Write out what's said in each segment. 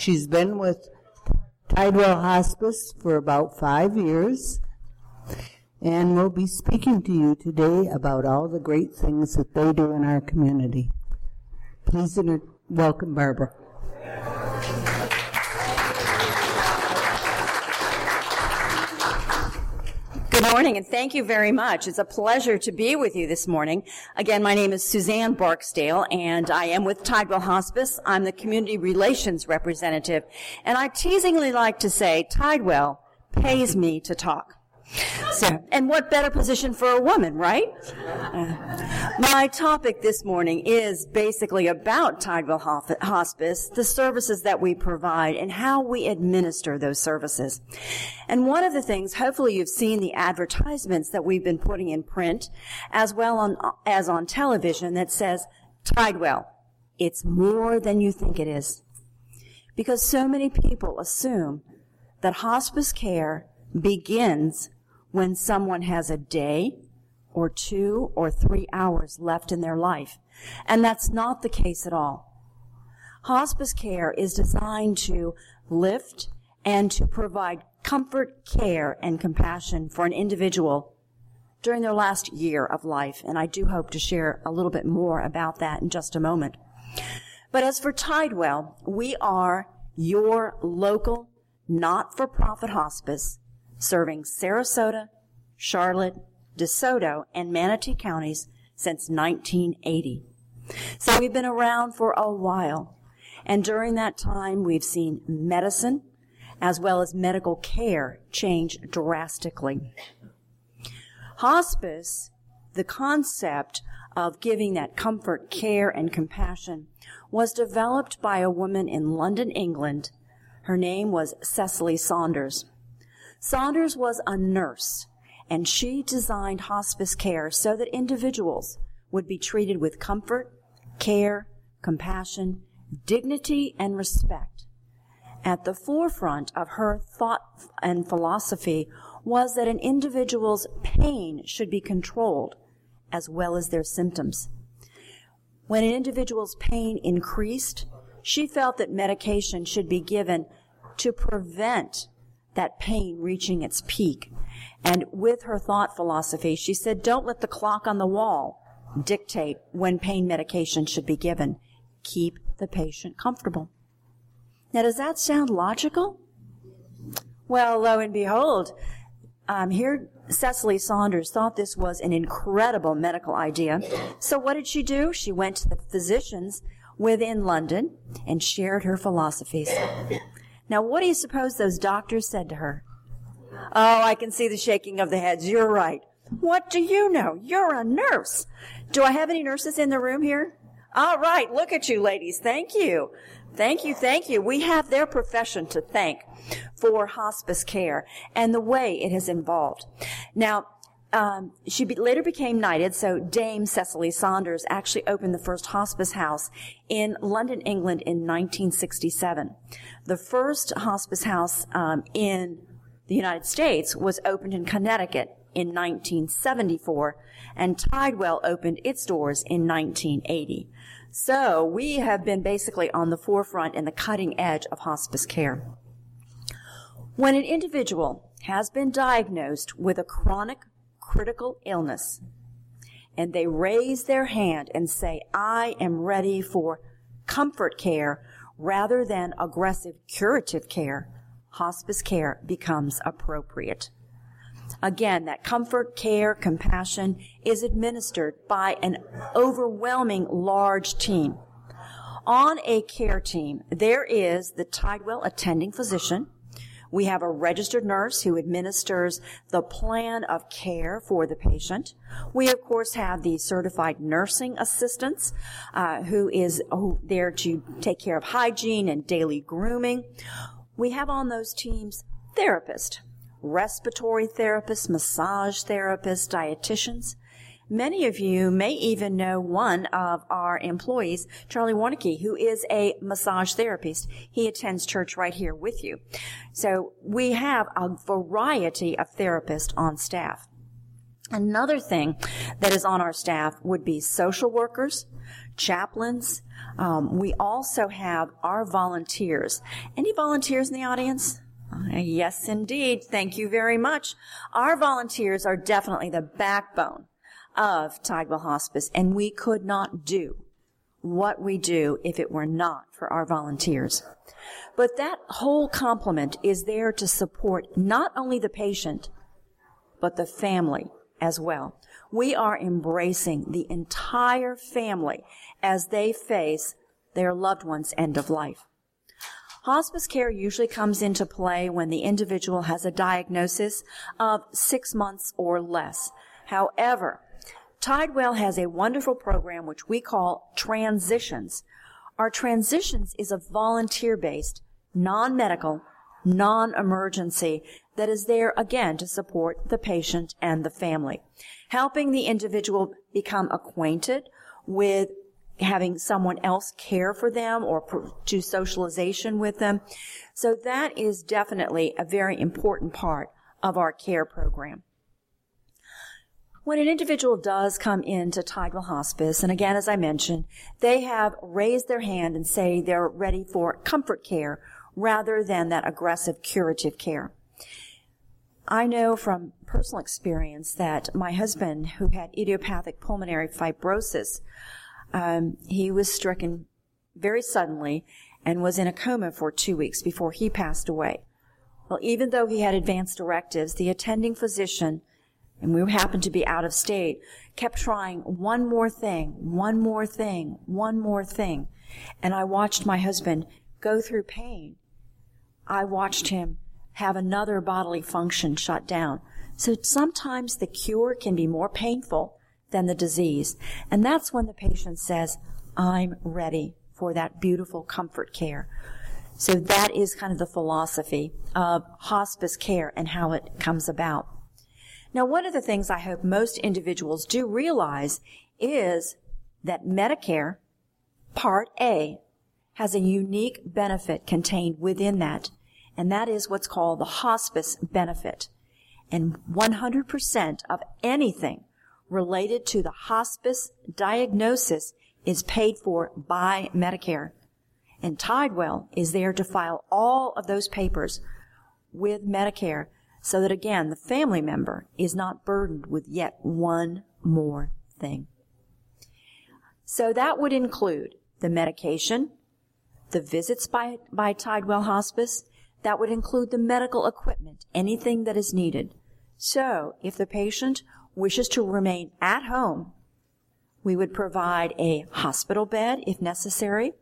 She's been with Tidewell Hospice for about five years and will be speaking to you today about all the great things that they do in our community. Please welcome Barbara. Good morning, and thank you very much. It's a pleasure to be with you this morning. Again, my name is Suzanne Barksdale, and I am with Tidewell Hospice. I'm the Community Relations Representative, and I teasingly like to say Tidewell pays me to talk. So, and what better position for a woman, right? Uh, my topic this morning is basically about Tidewell Hospice, the services that we provide, and how we administer those services. And one of the things, hopefully you've seen the advertisements that we've been putting in print, as well on, as on television, that says, Tidewell, it's more than you think it is. Because so many people assume that hospice care begins when someone has a day or two or three hours left in their life. And that's not the case at all. Hospice care is designed to lift and to provide comfort, care, and compassion for an individual during their last year of life. And I do hope to share a little bit more about that in just a moment. But as for Tidewell, we are your local not-for-profit hospice serving Sarasota, Charlotte, DeSoto, and Manatee counties since 1980. So we've been around for a while. And during that time, we've seen medicine as well as medical care change drastically. Hospice, the concept of giving that comfort, care, and compassion was developed by a woman in London, England. Her name was Cicely Saunders. Saunders was a nurse, and she designed hospice care so that individuals would be treated with comfort, care, compassion, dignity, and respect. At the forefront of her thought and philosophy was that an individual's pain should be controlled as well as their symptoms. When an individual's pain increased, she felt that medication should be given to prevent that pain reaching its peak. And with her thought philosophy, she said, don't let the clock on the wall dictate when pain medication should be given. Keep the patient comfortable. Now, does that sound logical? Well, lo and behold, um, here Cicely Saunders thought this was an incredible medical idea. So what did she do? She went to the physicians within London and shared her philosophies. Now, what do you suppose those doctors said to her? Oh, I can see the shaking of the heads. You're right. What do you know? You're a nurse. Do I have any nurses in the room here? All right. Look at you, ladies. Thank you. Thank you. Thank you. We have their profession to thank for hospice care and the way it has evolved. Now, um, she be, later became knighted, so Dame Cicely Saunders actually opened the first hospice house in London, England in 1967. The first hospice house um, in the United States was opened in Connecticut in 1974, and Tidewell opened its doors in 1980. So we have been basically on the forefront and the cutting edge of hospice care. When an individual has been diagnosed with a chronic critical illness and they raise their hand and say, I am ready for comfort care rather than aggressive curative care, hospice care becomes appropriate. Again, that comfort, care, compassion is administered by an overwhelming large team. On a care team, there is the Tidewell attending physician, we have a registered nurse who administers the plan of care for the patient. We, of course, have the certified nursing assistants uh, who is there to take care of hygiene and daily grooming. We have on those teams therapists, respiratory therapists, massage therapists, dietitians. Many of you may even know one of our employees, Charlie Warnicke, who is a massage therapist. He attends church right here with you. So we have a variety of therapists on staff. Another thing that is on our staff would be social workers, chaplains. Um, we also have our volunteers. Any volunteers in the audience? Uh, yes, indeed. Thank you very much. Our volunteers are definitely the backbone of Tidewell Hospice, and we could not do what we do if it were not for our volunteers. But that whole complement is there to support not only the patient, but the family as well. We are embracing the entire family as they face their loved one's end of life. Hospice care usually comes into play when the individual has a diagnosis of six months or less. However, Tidewell has a wonderful program which we call Transitions. Our Transitions is a volunteer based, non-medical, non-emergency that is there again to support the patient and the family, helping the individual become acquainted with having someone else care for them or do socialization with them. So that is definitely a very important part of our care program. When an individual does come into Tidewell Hospice, and again, as I mentioned, they have raised their hand and say they're ready for comfort care rather than that aggressive curative care. I know from personal experience that my husband, who had idiopathic pulmonary fibrosis, um, he was stricken very suddenly and was in a coma for two weeks before he passed away. Well, even though he had advanced directives, the attending physician, and we happened to be out of state, kept trying one more thing, one more thing, one more thing. And I watched my husband go through pain. I watched him have another bodily function shut down. So sometimes the cure can be more painful than the disease. And that's when the patient says, I'm ready for that beautiful comfort care. So that is kind of the philosophy of hospice care and how it comes about. Now, one of the things I hope most individuals do realize is that Medicare Part A has a unique benefit contained within that, and that is what's called the hospice benefit. And 100% of anything related to the hospice diagnosis is paid for by Medicare. And Tidewell is there to file all of those papers with Medicare so that again, the family member is not burdened with yet one more thing. So that would include the medication, the visits by, by Tidewell Hospice, that would include the medical equipment, anything that is needed. So if the patient wishes to remain at home, we would provide a hospital bed if necessary.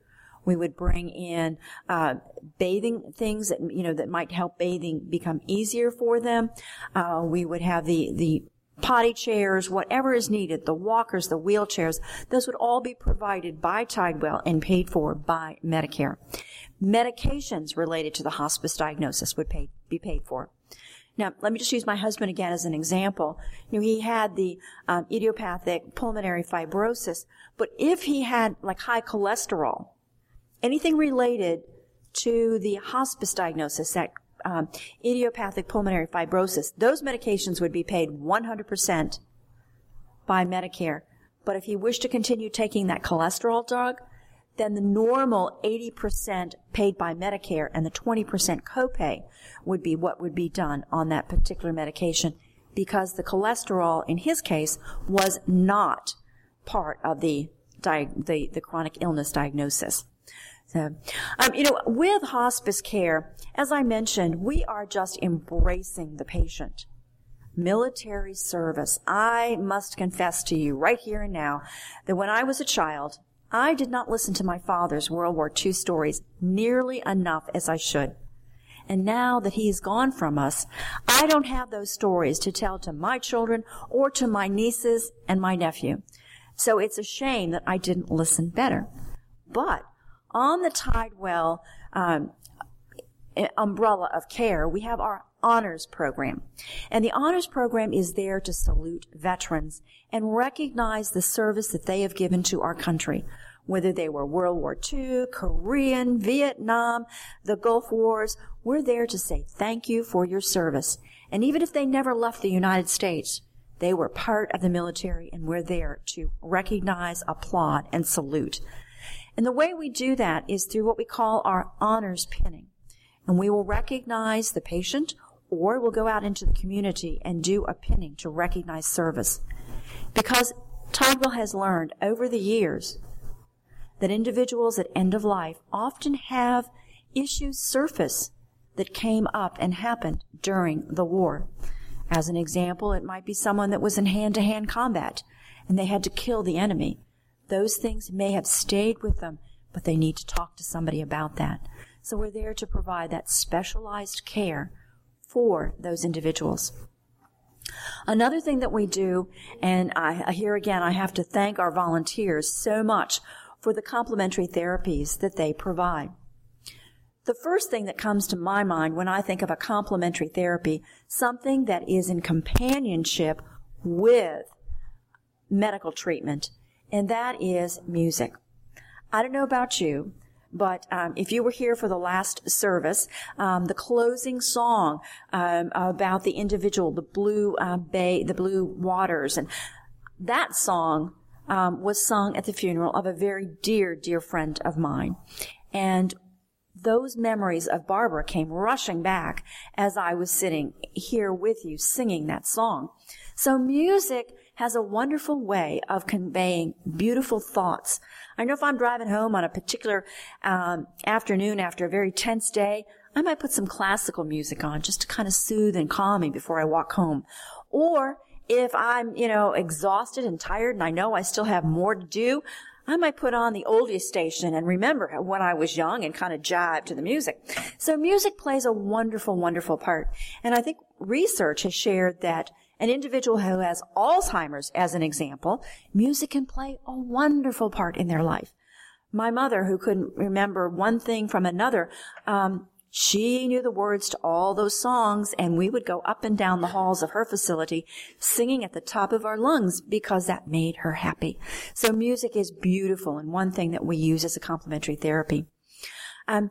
We would bring in uh, bathing things that you know that might help bathing become easier for them. Uh, we would have the the potty chairs, whatever is needed, the walkers, the wheelchairs, those would all be provided by Tidewell and paid for by Medicare. Medications related to the hospice diagnosis would pay, be paid for. Now, let me just use my husband again as an example. You know, he had the um, idiopathic pulmonary fibrosis, but if he had like high cholesterol, anything related to the hospice diagnosis, that um, idiopathic pulmonary fibrosis, those medications would be paid 100% by Medicare. But if he wished to continue taking that cholesterol drug, then the normal 80% paid by Medicare and the 20% copay would be what would be done on that particular medication because the cholesterol in his case was not part of the, the, the chronic illness diagnosis. So, um, you know, with hospice care, as I mentioned, we are just embracing the patient. Military service. I must confess to you right here and now that when I was a child, I did not listen to my father's World War II stories nearly enough as I should. And now that he's gone from us, I don't have those stories to tell to my children or to my nieces and my nephew. So it's a shame that I didn't listen better. But on the Tidewell um, umbrella of care, we have our honors program. And the honors program is there to salute veterans and recognize the service that they have given to our country. Whether they were World War II, Korean, Vietnam, the Gulf Wars, we're there to say thank you for your service. And even if they never left the United States, They were part of the military and we're there to recognize, applaud, and salute. And the way we do that is through what we call our honors pinning. And we will recognize the patient or we'll go out into the community and do a pinning to recognize service. Because Tidewell has learned over the years that individuals at end of life often have issues surface that came up and happened during the war. As an example, it might be someone that was in hand to hand combat and they had to kill the enemy. Those things may have stayed with them, but they need to talk to somebody about that. So we're there to provide that specialized care for those individuals. Another thing that we do, and I, here again, I have to thank our volunteers so much for the complementary therapies that they provide. The first thing that comes to my mind when I think of a complementary therapy, something that is in companionship with medical treatment, and that is music. I don't know about you, but um, if you were here for the last service, um, the closing song um, about the individual, the blue uh, bay, the blue waters, and that song um, was sung at the funeral of a very dear, dear friend of mine, and those memories of Barbara came rushing back as I was sitting here with you singing that song. So music has a wonderful way of conveying beautiful thoughts. I know if I'm driving home on a particular um, afternoon after a very tense day, I might put some classical music on just to kind of soothe and calm me before I walk home. Or if I'm, you know, exhausted and tired and I know I still have more to do, I might put on the oldies station and remember when I was young and kind of jive to the music. So music plays a wonderful, wonderful part. And I think research has shared that an individual who has Alzheimer's, as an example, music can play a wonderful part in their life. My mother, who couldn't remember one thing from another, um, she knew the words to all those songs and we would go up and down the halls of her facility singing at the top of our lungs because that made her happy. So music is beautiful and one thing that we use as a complementary therapy. Um,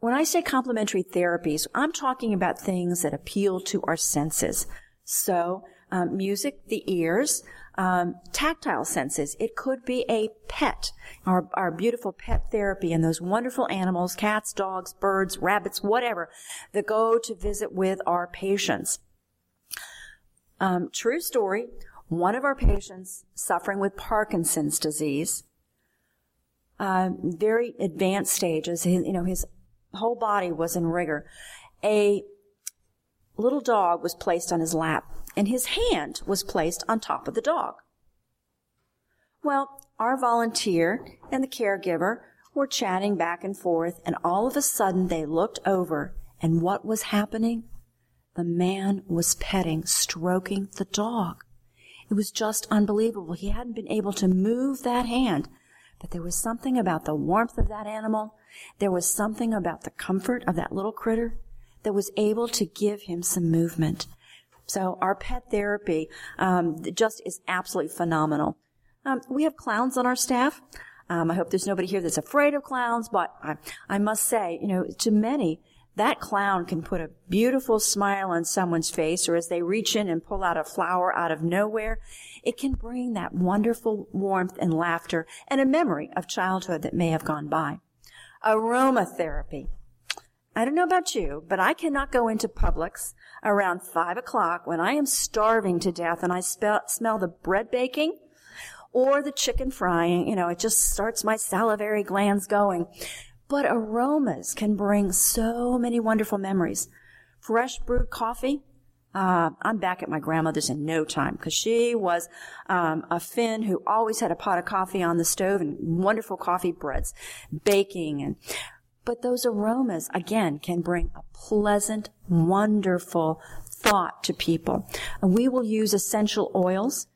when I say complementary therapies, I'm talking about things that appeal to our senses. So, um, music, the ears, um, tactile senses. It could be a pet, our, our beautiful pet therapy and those wonderful animals, cats, dogs, birds, rabbits, whatever, that go to visit with our patients. Um, true story. One of our patients suffering with Parkinson's disease, uh, very advanced stages. you know, his whole body was in rigor. A little dog was placed on his lap and his hand was placed on top of the dog. Well, our volunteer and the caregiver were chatting back and forth, and all of a sudden they looked over, and what was happening? The man was petting, stroking the dog. It was just unbelievable. He hadn't been able to move that hand, but there was something about the warmth of that animal. There was something about the comfort of that little critter that was able to give him some movement. So our pet therapy um, just is absolutely phenomenal. Um, we have clowns on our staff. Um, I hope there's nobody here that's afraid of clowns, but I, I must say, you know, to many, that clown can put a beautiful smile on someone's face, or as they reach in and pull out a flower out of nowhere, it can bring that wonderful warmth and laughter and a memory of childhood that may have gone by. Aromatherapy. I don't know about you, but I cannot go into Publix around five o'clock when I am starving to death and I smell the bread baking or the chicken frying. You know, it just starts my salivary glands going. But aromas can bring so many wonderful memories. Fresh brewed coffee. Uh, I'm back at my grandmother's in no time because she was um, a Finn who always had a pot of coffee on the stove and wonderful coffee breads, baking and but those aromas, again, can bring a pleasant, wonderful thought to people. And we will use essential oils.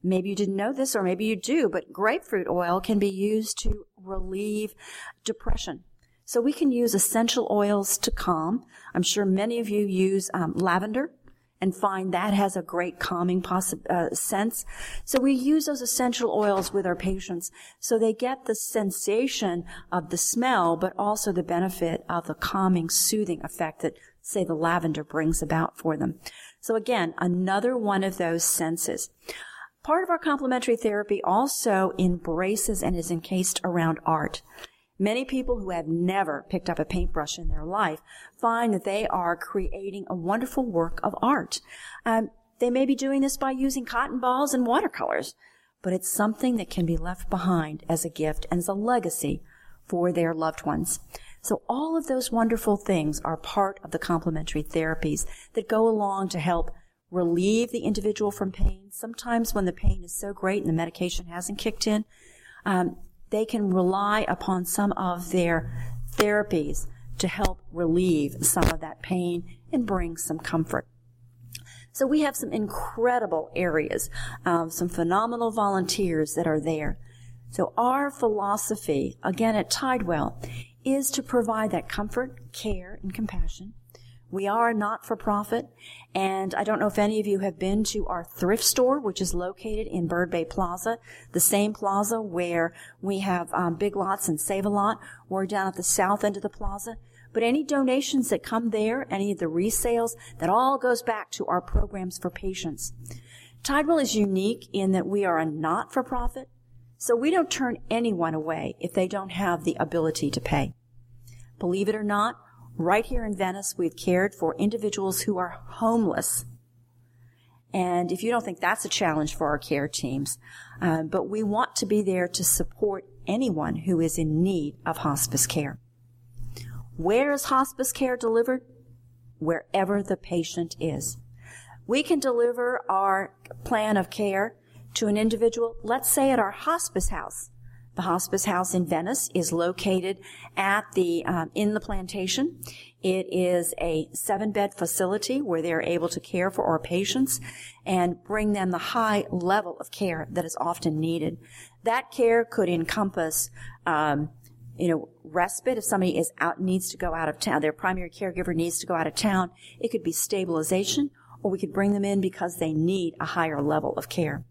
Maybe you didn't know this, or maybe you do, but grapefruit oil can be used to relieve depression. So we can use essential oils to calm. I'm sure many of you use um, lavender and find that has a great calming possi- uh, sense. So we use those essential oils with our patients so they get the sensation of the smell, but also the benefit of the calming, soothing effect that, say, the lavender brings about for them. So again, another one of those senses. Part of our complementary therapy also embraces and is encased around art. Many people who have never picked up a paintbrush in their life find that they are creating a wonderful work of art. Um, they may be doing this by using cotton balls and watercolors, but it's something that can be left behind as a gift and as a legacy for their loved ones. So all of those wonderful things are part of the complementary therapies that go along to help relieve the individual from pain. Sometimes when the pain is so great and the medication hasn't kicked in, um, they can rely upon some of their therapies to help relieve some of that pain and bring some comfort. So we have some incredible areas, um, some phenomenal volunteers that are there. So our philosophy, again at Tidewell, is to provide that comfort, care, and compassion we are not for profit, and I don't know if any of you have been to our thrift store, which is located in Bird Bay Plaza, the same plaza where we have um, Big Lots and Save a Lot. We're down at the south end of the plaza. But any donations that come there, any of the resales, that all goes back to our programs for patients. Tidewell is unique in that we are a not-for-profit, so we don't turn anyone away if they don't have the ability to pay. Believe it or not, Right here in Venice, we've cared for individuals who are homeless. And if you don't think that's a challenge for our care teams, uh, but we want to be there to support anyone who is in need of hospice care. Where is hospice care delivered? Wherever the patient is. We can deliver our plan of care to an individual, let's say at our hospice house. The hospice house in Venice is located at the um, in the plantation. It is a seven bed facility where they're able to care for our patients and bring them the high level of care that is often needed. That care could encompass um, you know, respite if somebody is out, needs to go out of town, their primary caregiver needs to go out of town. It could be stabilization, or we could bring them in because they need a higher level of care.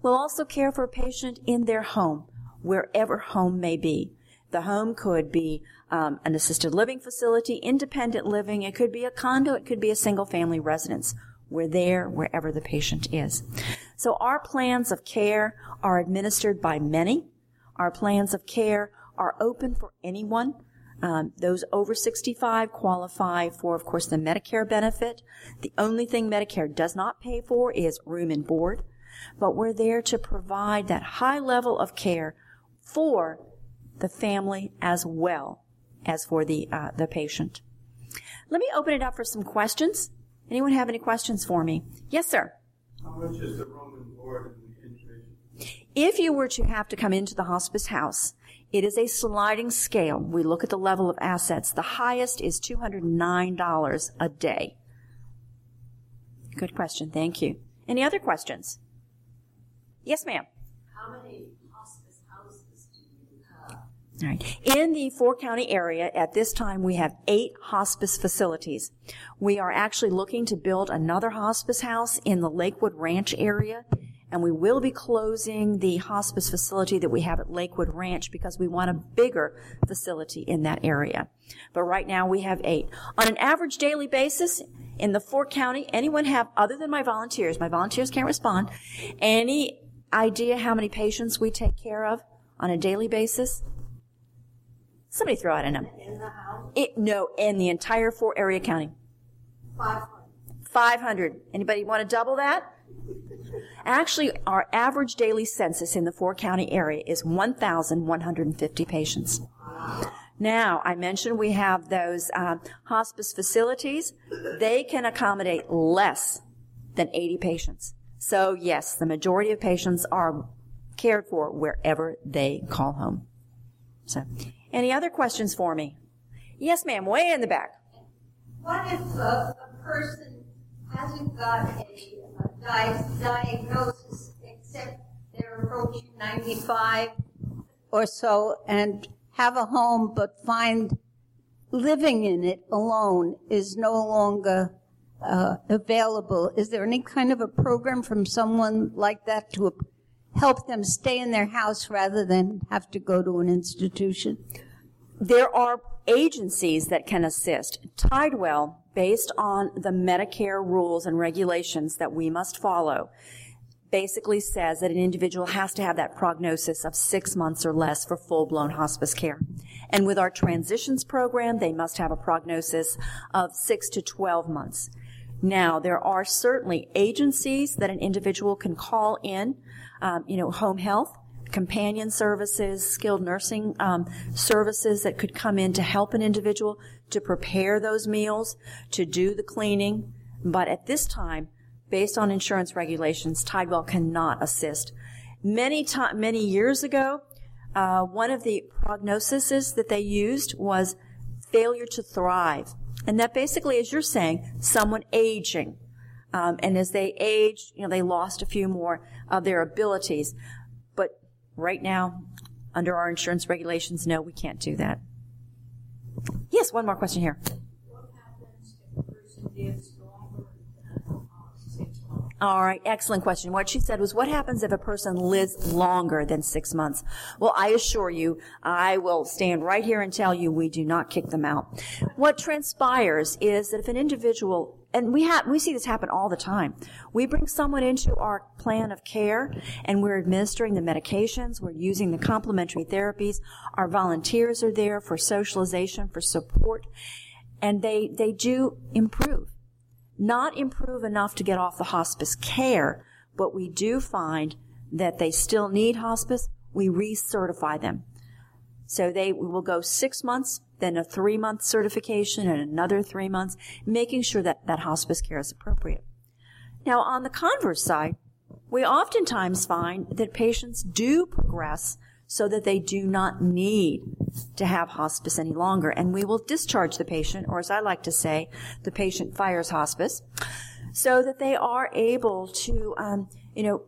We'll also care for a patient in their home wherever home may be. The home could be um, an assisted living facility, independent living. It could be a condo. It could be a single family residence. We're there wherever the patient is. So our plans of care are administered by many. Our plans of care are open for anyone. Um, those over 65 qualify for, of course, the Medicare benefit. The only thing Medicare does not pay for is room and board. But we're there to provide that high level of care for the family as well as for the uh, the patient. Let me open it up for some questions. Anyone have any questions for me? Yes, sir. How much is the room and board If you were to have to come into the hospice house, it is a sliding scale. We look at the level of assets. The highest is $209 a day. Good question. Thank you. Any other questions? Yes, ma'am. How many all right. In the four county area, at this time, we have eight hospice facilities. We are actually looking to build another hospice house in the Lakewood Ranch area, and we will be closing the hospice facility that we have at Lakewood Ranch because we want a bigger facility in that area. But right now we have eight. On an average daily basis, in the four county, anyone have, other than my volunteers, my volunteers can't respond, any idea how many patients we take care of on a daily basis? Somebody throw out a number. In the house? It, no, in the entire four area county. 500. 500. Anybody want to double that? Actually, our average daily census in the four county area is 1,150 patients. Now, I mentioned we have those um, hospice facilities. They can accommodate less than 80 patients. So, yes, the majority of patients are cared for wherever they call home. So, any other questions for me? Yes, ma'am, way in the back. What if a, a person hasn't got a, a di- diagnosis except they're approaching 95 or so and have a home but find living in it alone is no longer uh, available. Is there any kind of a program from someone like that to help them stay in their house rather than have to go to an institution? There are agencies that can assist. Tidewell, based on the Medicare rules and regulations that we must follow, basically says that an individual has to have that prognosis of six months or less for full-blown hospice care. And with our transitions program, they must have a prognosis of six to 12 months. Now, there are certainly agencies that an individual can call in, um, you know, home health, companion services, skilled nursing um, services that could come in to help an individual to prepare those meals, to do the cleaning. But at this time, based on insurance regulations, Tidewell cannot assist. Many time, many years ago, uh, one of the prognoses that they used was failure to thrive, and that basically, as you're saying, someone aging. Um, and as they aged, you know, they lost a few more of their abilities. But right now, under our insurance regulations, no, we can't do that. Yes, one more question here. What happens if a person all right, excellent question. What she said was, what happens if a person lives longer than six months? Well, I assure you, I will stand right here and tell you we do not kick them out. What transpires is that if an individual, and we have, we see this happen all the time. We bring someone into our plan of care and we're administering the medications, we're using the complementary therapies, our volunteers are there for socialization, for support, and they, they do improve not improve enough to get off the hospice care, but we do find that they still need hospice. We recertify them. So they will go six months, then a three month certification and another three months, making sure that that hospice care is appropriate. Now on the converse side, we oftentimes find that patients do progress so that they do not need to have hospice any longer. And we will discharge the patient, or as I like to say, the patient fires hospice, so that they are able to, um, you know,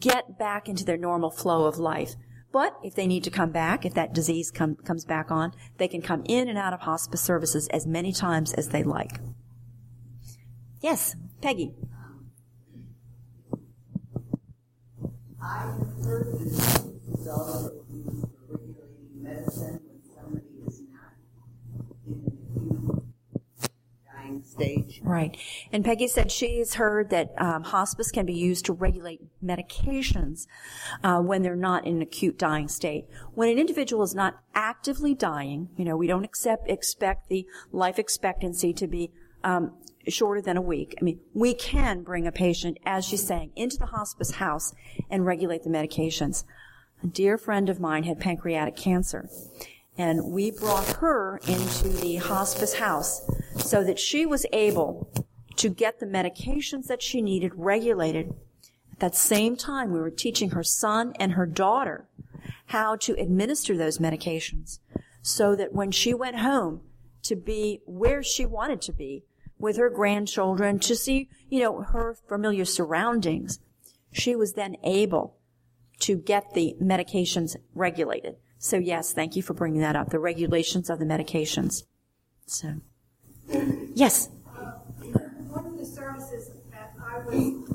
get back into their normal flow of life. But if they need to come back, if that disease come, comes back on, they can come in and out of hospice services as many times as they like. Yes, Peggy. I heard this regulating medicine when somebody is not in acute dying stage. Right. And Peggy said she's heard that um, hospice can be used to regulate medications uh, when they're not in an acute dying state. When an individual is not actively dying, you know, we don't accept, expect the life expectancy to be um, shorter than a week. I mean, we can bring a patient, as she's saying, into the hospice house and regulate the medications a dear friend of mine had pancreatic cancer. And we brought her into the hospice house so that she was able to get the medications that she needed regulated. At that same time, we were teaching her son and her daughter how to administer those medications so that when she went home to be where she wanted to be with her grandchildren, to see, you know, her familiar surroundings, she was then able to get the medications regulated. So yes, thank you for bringing that up, the regulations of the medications. So, yes? Uh, one of the services that I was um,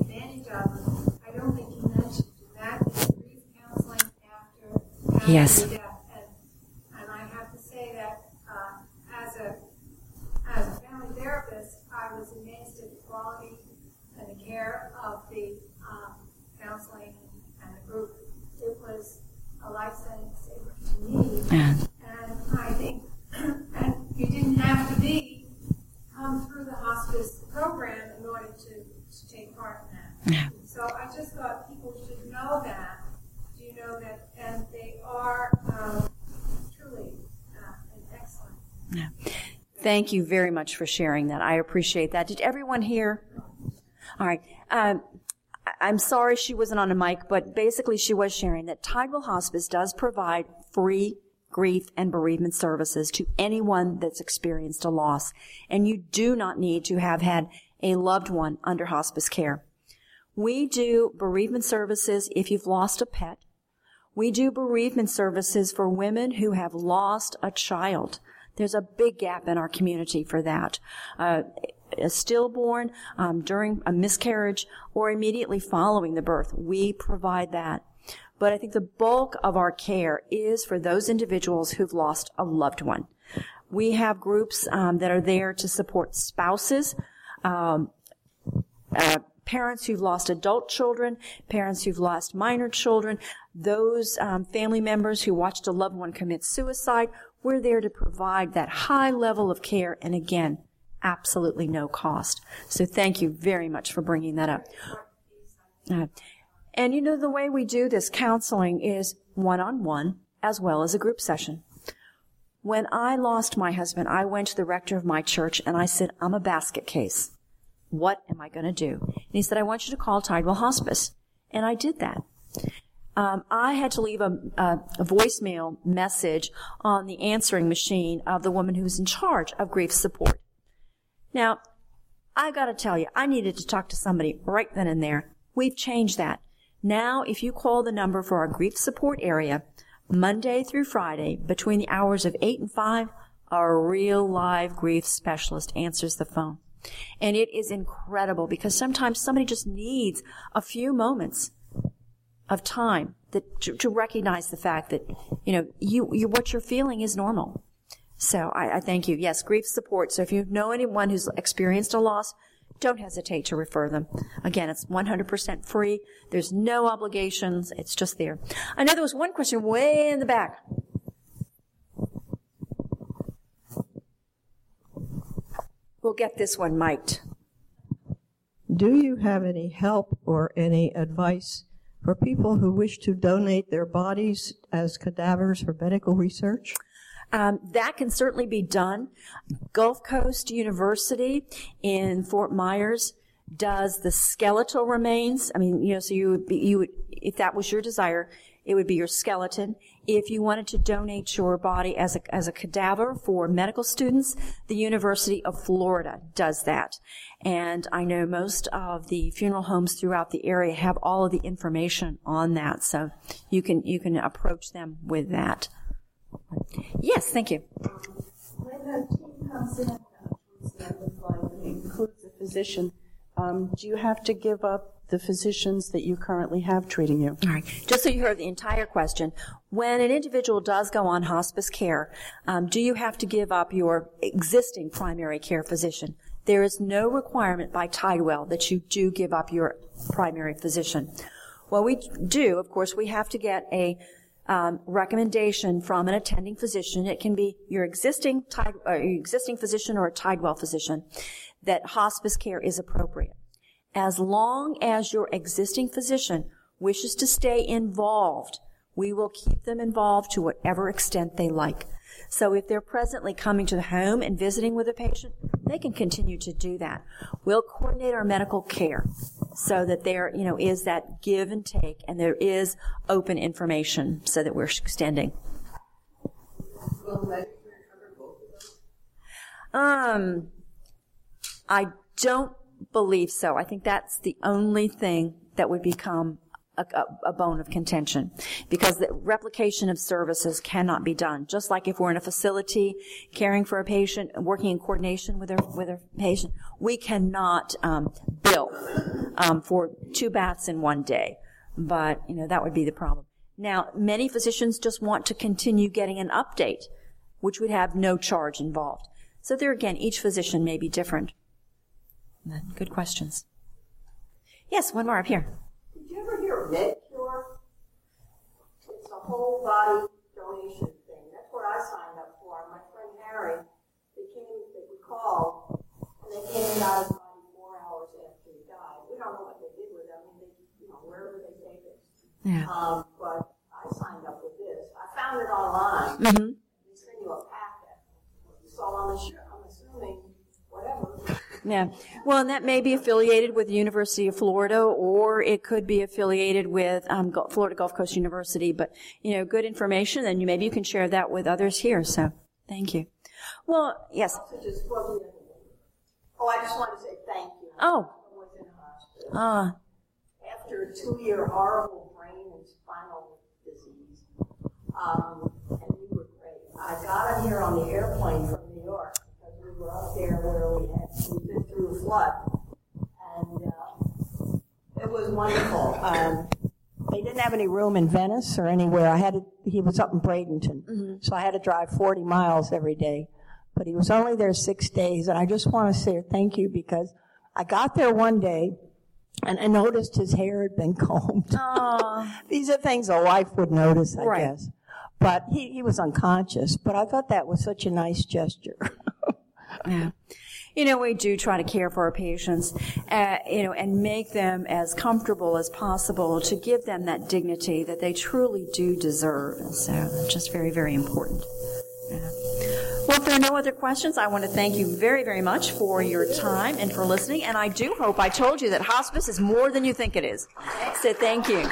advantage of, I don't think you mentioned, that is grief counseling after, after yes. death. And, and I have to say that uh, as a as a family therapist, I was amazed at the quality and the care of the counseling and the group, it was a life-saving to. Yeah. And I think, and you didn't have to be come through the hospice program in order to, to take part in that. Yeah. So I just thought people should know that. Do you know that? And they are um, truly uh, an excellent. Yeah. Thank you very much for sharing that. I appreciate that. Did everyone hear? All right. Um, I'm sorry she wasn't on a mic, but basically she was sharing that Tidewell Hospice does provide free grief and bereavement services to anyone that's experienced a loss. And you do not need to have had a loved one under hospice care. We do bereavement services if you've lost a pet. We do bereavement services for women who have lost a child. There's a big gap in our community for that. Uh, a stillborn, um, during a miscarriage, or immediately following the birth, we provide that. But I think the bulk of our care is for those individuals who've lost a loved one. We have groups um, that are there to support spouses, um, uh, parents who've lost adult children, parents who've lost minor children, those um, family members who watched a loved one commit suicide. We're there to provide that high level of care, and again, absolutely no cost. So thank you very much for bringing that up. Uh, and you know, the way we do this counseling is one on one as well as a group session. When I lost my husband, I went to the rector of my church and I said, I'm a basket case. What am I going to do? And he said, I want you to call Tidewell Hospice. And I did that. Um, I had to leave a, a, a, voicemail message on the answering machine of the woman who's in charge of grief support. Now, I got to tell you, I needed to talk to somebody right then and there. We've changed that. Now, if you call the number for our grief support area, Monday through Friday, between the hours of 8 and 5, our real live grief specialist answers the phone. And it is incredible because sometimes somebody just needs a few moments of time that, to, to recognize the fact that, you know, you, you, what you're feeling is normal. So I, I thank you. Yes, grief support. So if you know anyone who's experienced a loss, don't hesitate to refer them. Again, it's 100% free. There's no obligations. It's just there. I know there was one question way in the back. We'll get this one mic'd. Do you have any help or any advice for people who wish to donate their bodies as cadavers for medical research? Um, that can certainly be done. Gulf Coast University in Fort Myers does the skeletal remains. I mean, you know, so you would be, you would, if that was your desire, it would be your skeleton. If you wanted to donate your body as a, as a cadaver for medical students, the University of Florida does that. And I know most of the funeral homes throughout the area have all of the information on that. So you can, you can approach them with that. Yes, thank you. When a team comes in, includes a physician, um, do you have to give up the physicians that you currently have treating you? All right. Just so you heard the entire question, when an individual does go on hospice care, um, do you have to give up your existing primary care physician? There is no requirement by Tidewell that you do give up your primary physician. Well, we do, of course, we have to get a um, recommendation from an attending physician. It can be your existing tide, uh, your existing physician or a Tidewell physician that hospice care is appropriate. As long as your existing physician wishes to stay involved, we will keep them involved to whatever extent they like. So if they're presently coming to the home and visiting with a patient, they can continue to do that. We'll coordinate our medical care so that there, you know, is that give and take and there is open information so that we're extending. Um, I don't believe so. I think that's the only thing that would become a, a, bone of contention because the replication of services cannot be done. Just like if we're in a facility caring for a patient, working in coordination with a with a patient, we cannot um, bill um, for two baths in one day. But you know that would be the problem. Now, many physicians just want to continue getting an update, which would have no charge involved. So there again, each physician may be different. Good questions. Yes, one more up here. Did you ever hear of MedCure? It's a whole body donation thing. That's what I signed up for. My friend Harry, they came, they called, and they came and got his body four hours after he died. We don't know what they did with it. I mean, they, you know, wherever they take it. Yeah. Um, but I signed up with this. I found it online. Mm-hmm. They send you a packet. You saw on the shirt. I'm assuming whatever. Yeah. Well, and that may be affiliated with the University of Florida, or it could be affiliated with um, Florida Gulf Coast University. But you know, good information, and you, maybe you can share that with others here. So, thank you. Well, yes. Oh, I just wanted to say thank you. Oh. Ah. Uh, After a two-year horrible brain and spinal disease, um, and you were great. I I got him here on the airplane from New York because we were up there where we had we've been through a flood, and uh, it was wonderful. Um, they didn't have any room in Venice or anywhere. I had to, he was up in Bradenton, so I had to drive 40 miles every day. But he was only there six days, and I just want to say thank you because I got there one day and I noticed his hair had been combed. These are things a wife would notice, I Right. guess. But he, he was unconscious. But I thought that was such a nice gesture. Yeah. You know, we do try to care for our patients, uh, you know, and make them as comfortable as possible to give them that dignity that they truly do deserve. And so, just very, very important. Well, if there are no other questions, I want to thank you very, very much for your time and for listening. And I do hope I told you that hospice is more than you think it is. So, thank you.